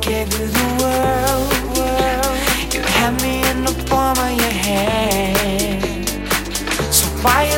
gave you the world. You had me in the palm of your hand. So why?